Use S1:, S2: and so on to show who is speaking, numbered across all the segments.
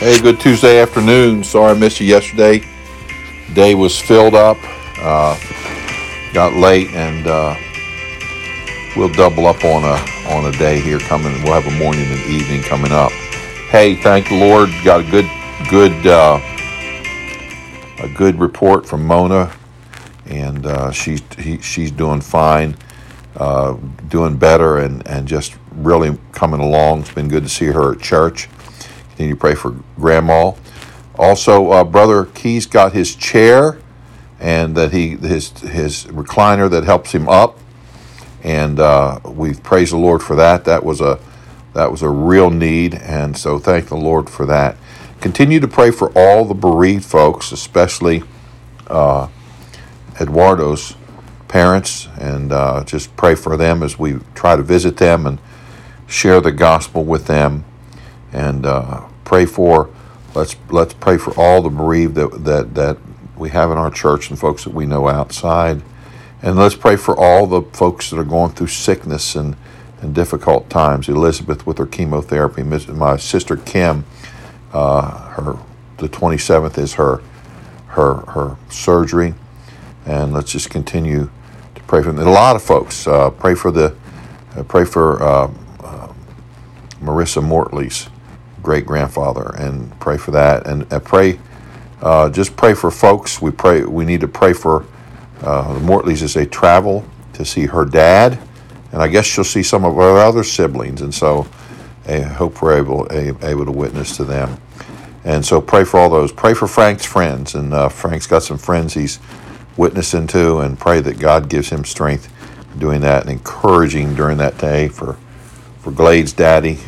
S1: Hey, good Tuesday afternoon. Sorry I missed you yesterday. Day was filled up, uh, got late, and uh, we'll double up on a on a day here coming. We'll have a morning and evening coming up. Hey, thank the Lord. Got a good good uh, a good report from Mona, and uh, she's he, she's doing fine, uh, doing better, and and just really coming along. It's been good to see her at church. Continue to pray for Grandma. Also, uh, Brother Keys got his chair, and that he his his recliner that helps him up, and uh, we praise the Lord for that. That was a that was a real need, and so thank the Lord for that. Continue to pray for all the bereaved folks, especially uh, Eduardo's parents, and uh, just pray for them as we try to visit them and share the gospel with them, and uh, pray for let's let's pray for all the bereaved that that that we have in our church and folks that we know outside, and let's pray for all the folks that are going through sickness and and difficult times. Elizabeth with her chemotherapy, my sister Kim, uh, her the 27th is her her her surgery, and let's just continue to pray for them. A lot of folks uh, pray for the uh, pray for uh, uh, Marissa Mortley's great grandfather and pray for that and uh, pray uh, just pray for folks. We pray we need to pray for uh, the mortleys as they travel to see her dad and i guess she'll see some of her other siblings and so i hope we're able able to witness to them. And so pray for all those. Pray for frank's friends and uh, frank's got some friends he's witnessing to and pray that god gives him strength doing that and encouraging during that day for for glade's daddy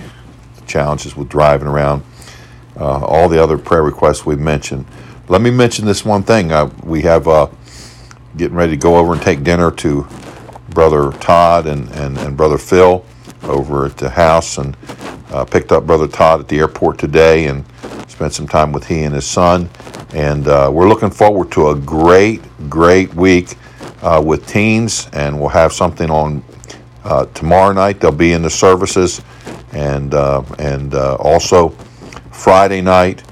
S1: challenges with driving around, uh, all the other prayer requests we've mentioned. Let me mention this one thing. Uh, we have uh, getting ready to go over and take dinner to Brother Todd and, and, and Brother Phil over at the house and uh, picked up Brother Todd at the airport today and spent some time with he and his son. And uh, we're looking forward to a great, great week uh, with teens, and we'll have something on tomorrow night. They'll be in the services and uh, and uh, also Friday night.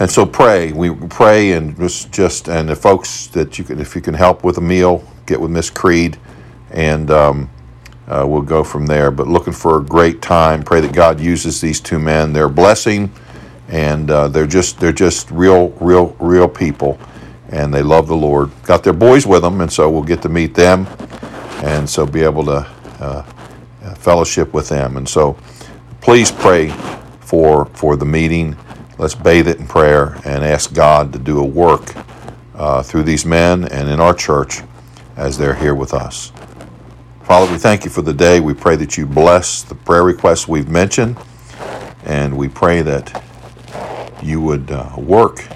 S1: And so pray. We pray and just just and the folks that you can if you can help with a meal, get with Miss Creed, and um, uh, we'll go from there. But looking for a great time. Pray that God uses these two men. They're a blessing, and uh, they're just they're just real real real people, and they love the Lord. Got their boys with them, and so we'll get to meet them, and so be able to uh, fellowship with them. And so please pray for, for the meeting. Let's bathe it in prayer and ask God to do a work uh, through these men and in our church as they're here with us. Father, we thank you for the day. We pray that you bless the prayer requests we've mentioned, and we pray that you would uh, work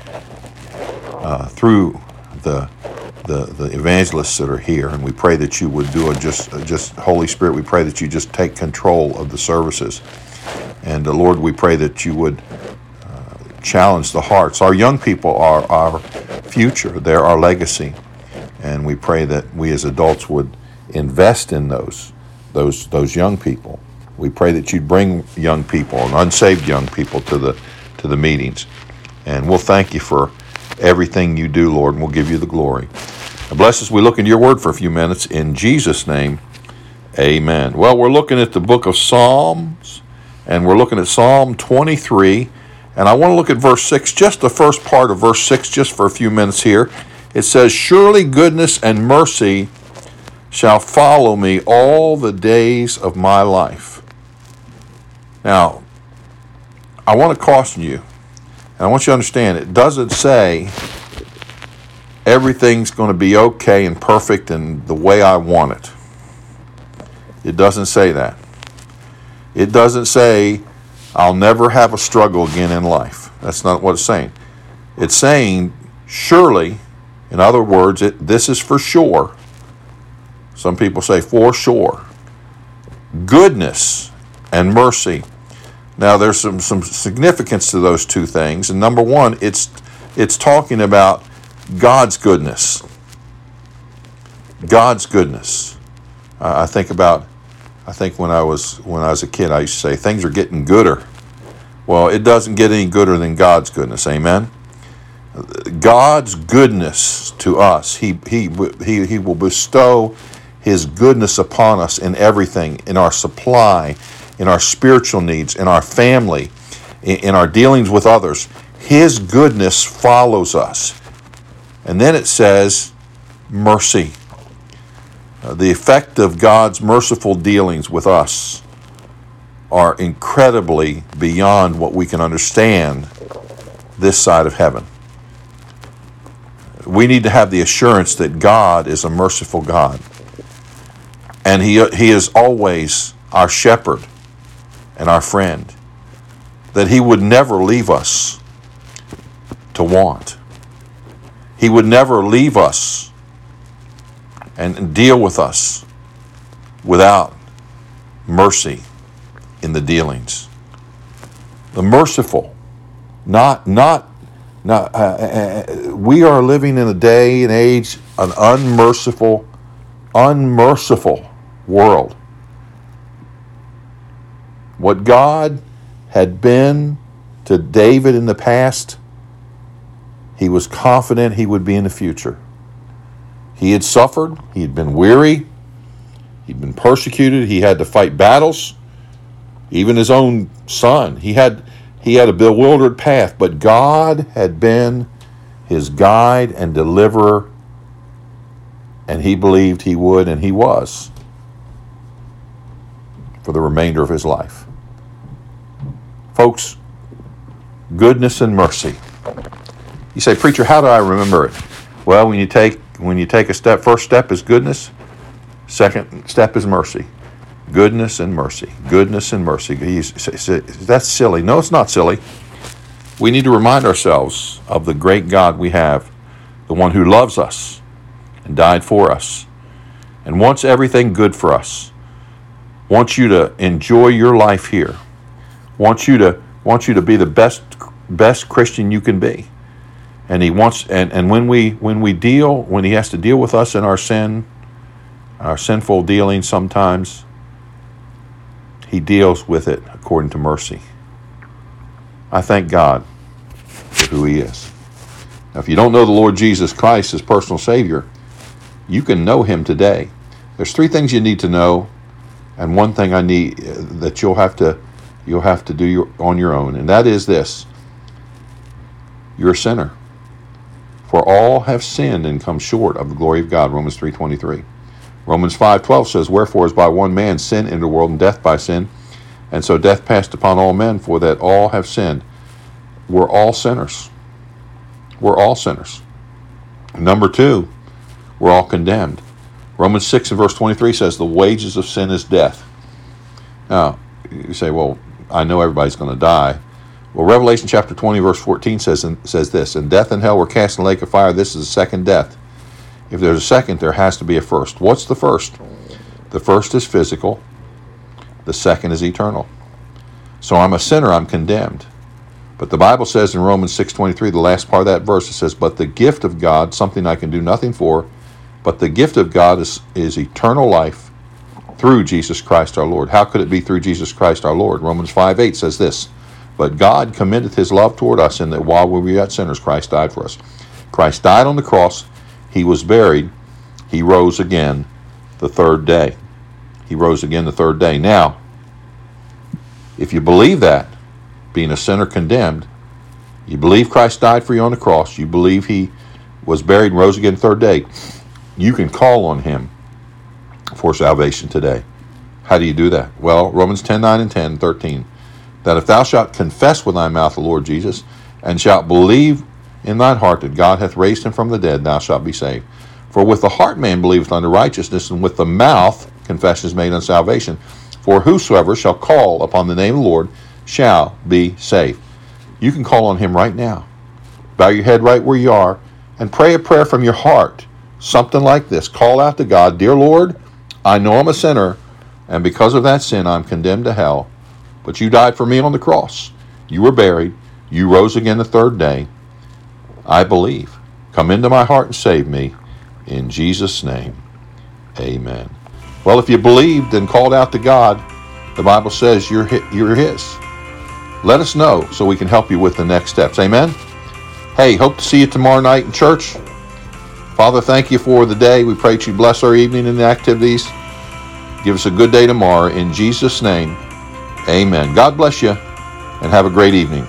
S1: uh, through the the, the evangelists that are here, and we pray that you would do a just just Holy Spirit. We pray that you just take control of the services, and uh, Lord, we pray that you would uh, challenge the hearts. Our young people are our future; they're our legacy, and we pray that we as adults would invest in those those those young people. We pray that you'd bring young people and unsaved young people to the to the meetings, and we'll thank you for everything you do, Lord, and we'll give you the glory. Bless us, we look into your word for a few minutes. In Jesus' name, amen. Well, we're looking at the book of Psalms, and we're looking at Psalm 23. And I want to look at verse 6, just the first part of verse 6, just for a few minutes here. It says, Surely goodness and mercy shall follow me all the days of my life. Now, I want to caution you and I want you to understand it doesn't say everything's going to be okay and perfect and the way I want it. It doesn't say that. It doesn't say I'll never have a struggle again in life. That's not what it's saying. It's saying, surely, in other words, it, this is for sure. Some people say for sure. Goodness and mercy now, there's some, some significance to those two things. And number one, it's, it's talking about God's goodness. God's goodness. I think about, I think when I was when I was a kid, I used to say things are getting gooder. Well, it doesn't get any gooder than God's goodness. Amen. God's goodness to us, he, he, he, he will bestow His goodness upon us in everything, in our supply, in our spiritual needs, in our family, in, our dealings with others. His goodness follows us. And then it says, mercy. Uh, the effect of God's merciful dealings with us are incredibly beyond what we can understand this side of heaven. We need to have the assurance that God is a merciful God. And He, he is always our shepherd and our friend. That He would never leave us to want. He would never leave us and deal with us without mercy in the dealings. The merciful, not not not. Uh, uh, uh, we are living in a day and age, an unmerciful, unmerciful world. What God had been to David in the past, he was confident he would be in the future. He had suffered, he had been weary, he'd been persecuted, he had to fight battles even his own son. He had he had a bewildered path, but God had been his guide and deliverer, and he believed he would, and he was for the remainder of his life. Folks, goodness and mercy. You say, preacher, how do I remember it? Well, when you take when you take a step, first step is goodness, second step is mercy goodness and mercy. Goodness and mercy. That's silly. No, it's not silly. We need to remind ourselves of the great God we have, the one who loves us and died for us and wants everything good for us. Wants you to enjoy your life here. Wants you to wants you to be the best best Christian you can be. And he wants and, and when we when we deal when he has to deal with us in our sin, our sinful dealings sometimes, he deals with it according to mercy. I thank God for who He is. Now, if you don't know the Lord Jesus Christ as personal Savior, you can know Him today. There's three things you need to know, and one thing I need that you'll have to you'll have to do your, on your own, and that is this: you're a sinner. For all have sinned and come short of the glory of God. Romans three twenty three. Romans 5:12 says, "Wherefore is by one man sin entered the world, and death by sin, and so death passed upon all men, for that all have sinned." We're all sinners. We're all sinners. Number two, we're all condemned. Romans 6 and verse 23 says, The wages of sin is death. Now, you say, Well, I know everybody's going to die. Well, Revelation chapter 20, verse 14 says, says this, And death and hell were cast in the lake of fire. This is the second death. If there's a second, there has to be a first. What's the first? The first is physical, the second is eternal. So I'm a sinner, I'm condemned. But the Bible says in Romans 6:23, the last part of that verse, it says, "But the gift of God, something I can do nothing for, but the gift of God is, is eternal life through Jesus Christ our Lord." How could it be through Jesus Christ our Lord? Romans 5 8 says this, "But God commendeth his love toward us in that while we were yet sinners, Christ died for us." Christ died on the cross he was buried. He rose again the third day. He rose again the third day. Now, if you believe that, being a sinner condemned, you believe Christ died for you on the cross, you believe he was buried and rose again the third day, you can call on him for salvation today. How do you do that? Well, Romans 10 9 and 10, 13. That if thou shalt confess with thy mouth the Lord Jesus, and shalt believe in thine heart that God hath raised him from the dead, thou shalt be saved. For with the heart man believeth unto righteousness, and with the mouth confession is made unto salvation. For whosoever shall call upon the name of the Lord shall be saved. You can call on him right now. Bow your head right where you are and pray a prayer from your heart. Something like this. Call out to God, Dear Lord, I know I'm a sinner, and because of that sin, I'm condemned to hell. But you died for me on the cross. You were buried. You rose again the third day. I believe. Come into my heart and save me. In Jesus' name, amen. Well, if you believed and called out to God, the Bible says you're, you're His. let us know so we can help you with the next steps. Amen. Hey, hope to see you tomorrow night in church. Father, thank you for the day. We pray that you bless our evening and the activities. Give us a good day tomorrow. In Jesus' name, amen. God bless you and have a great evening.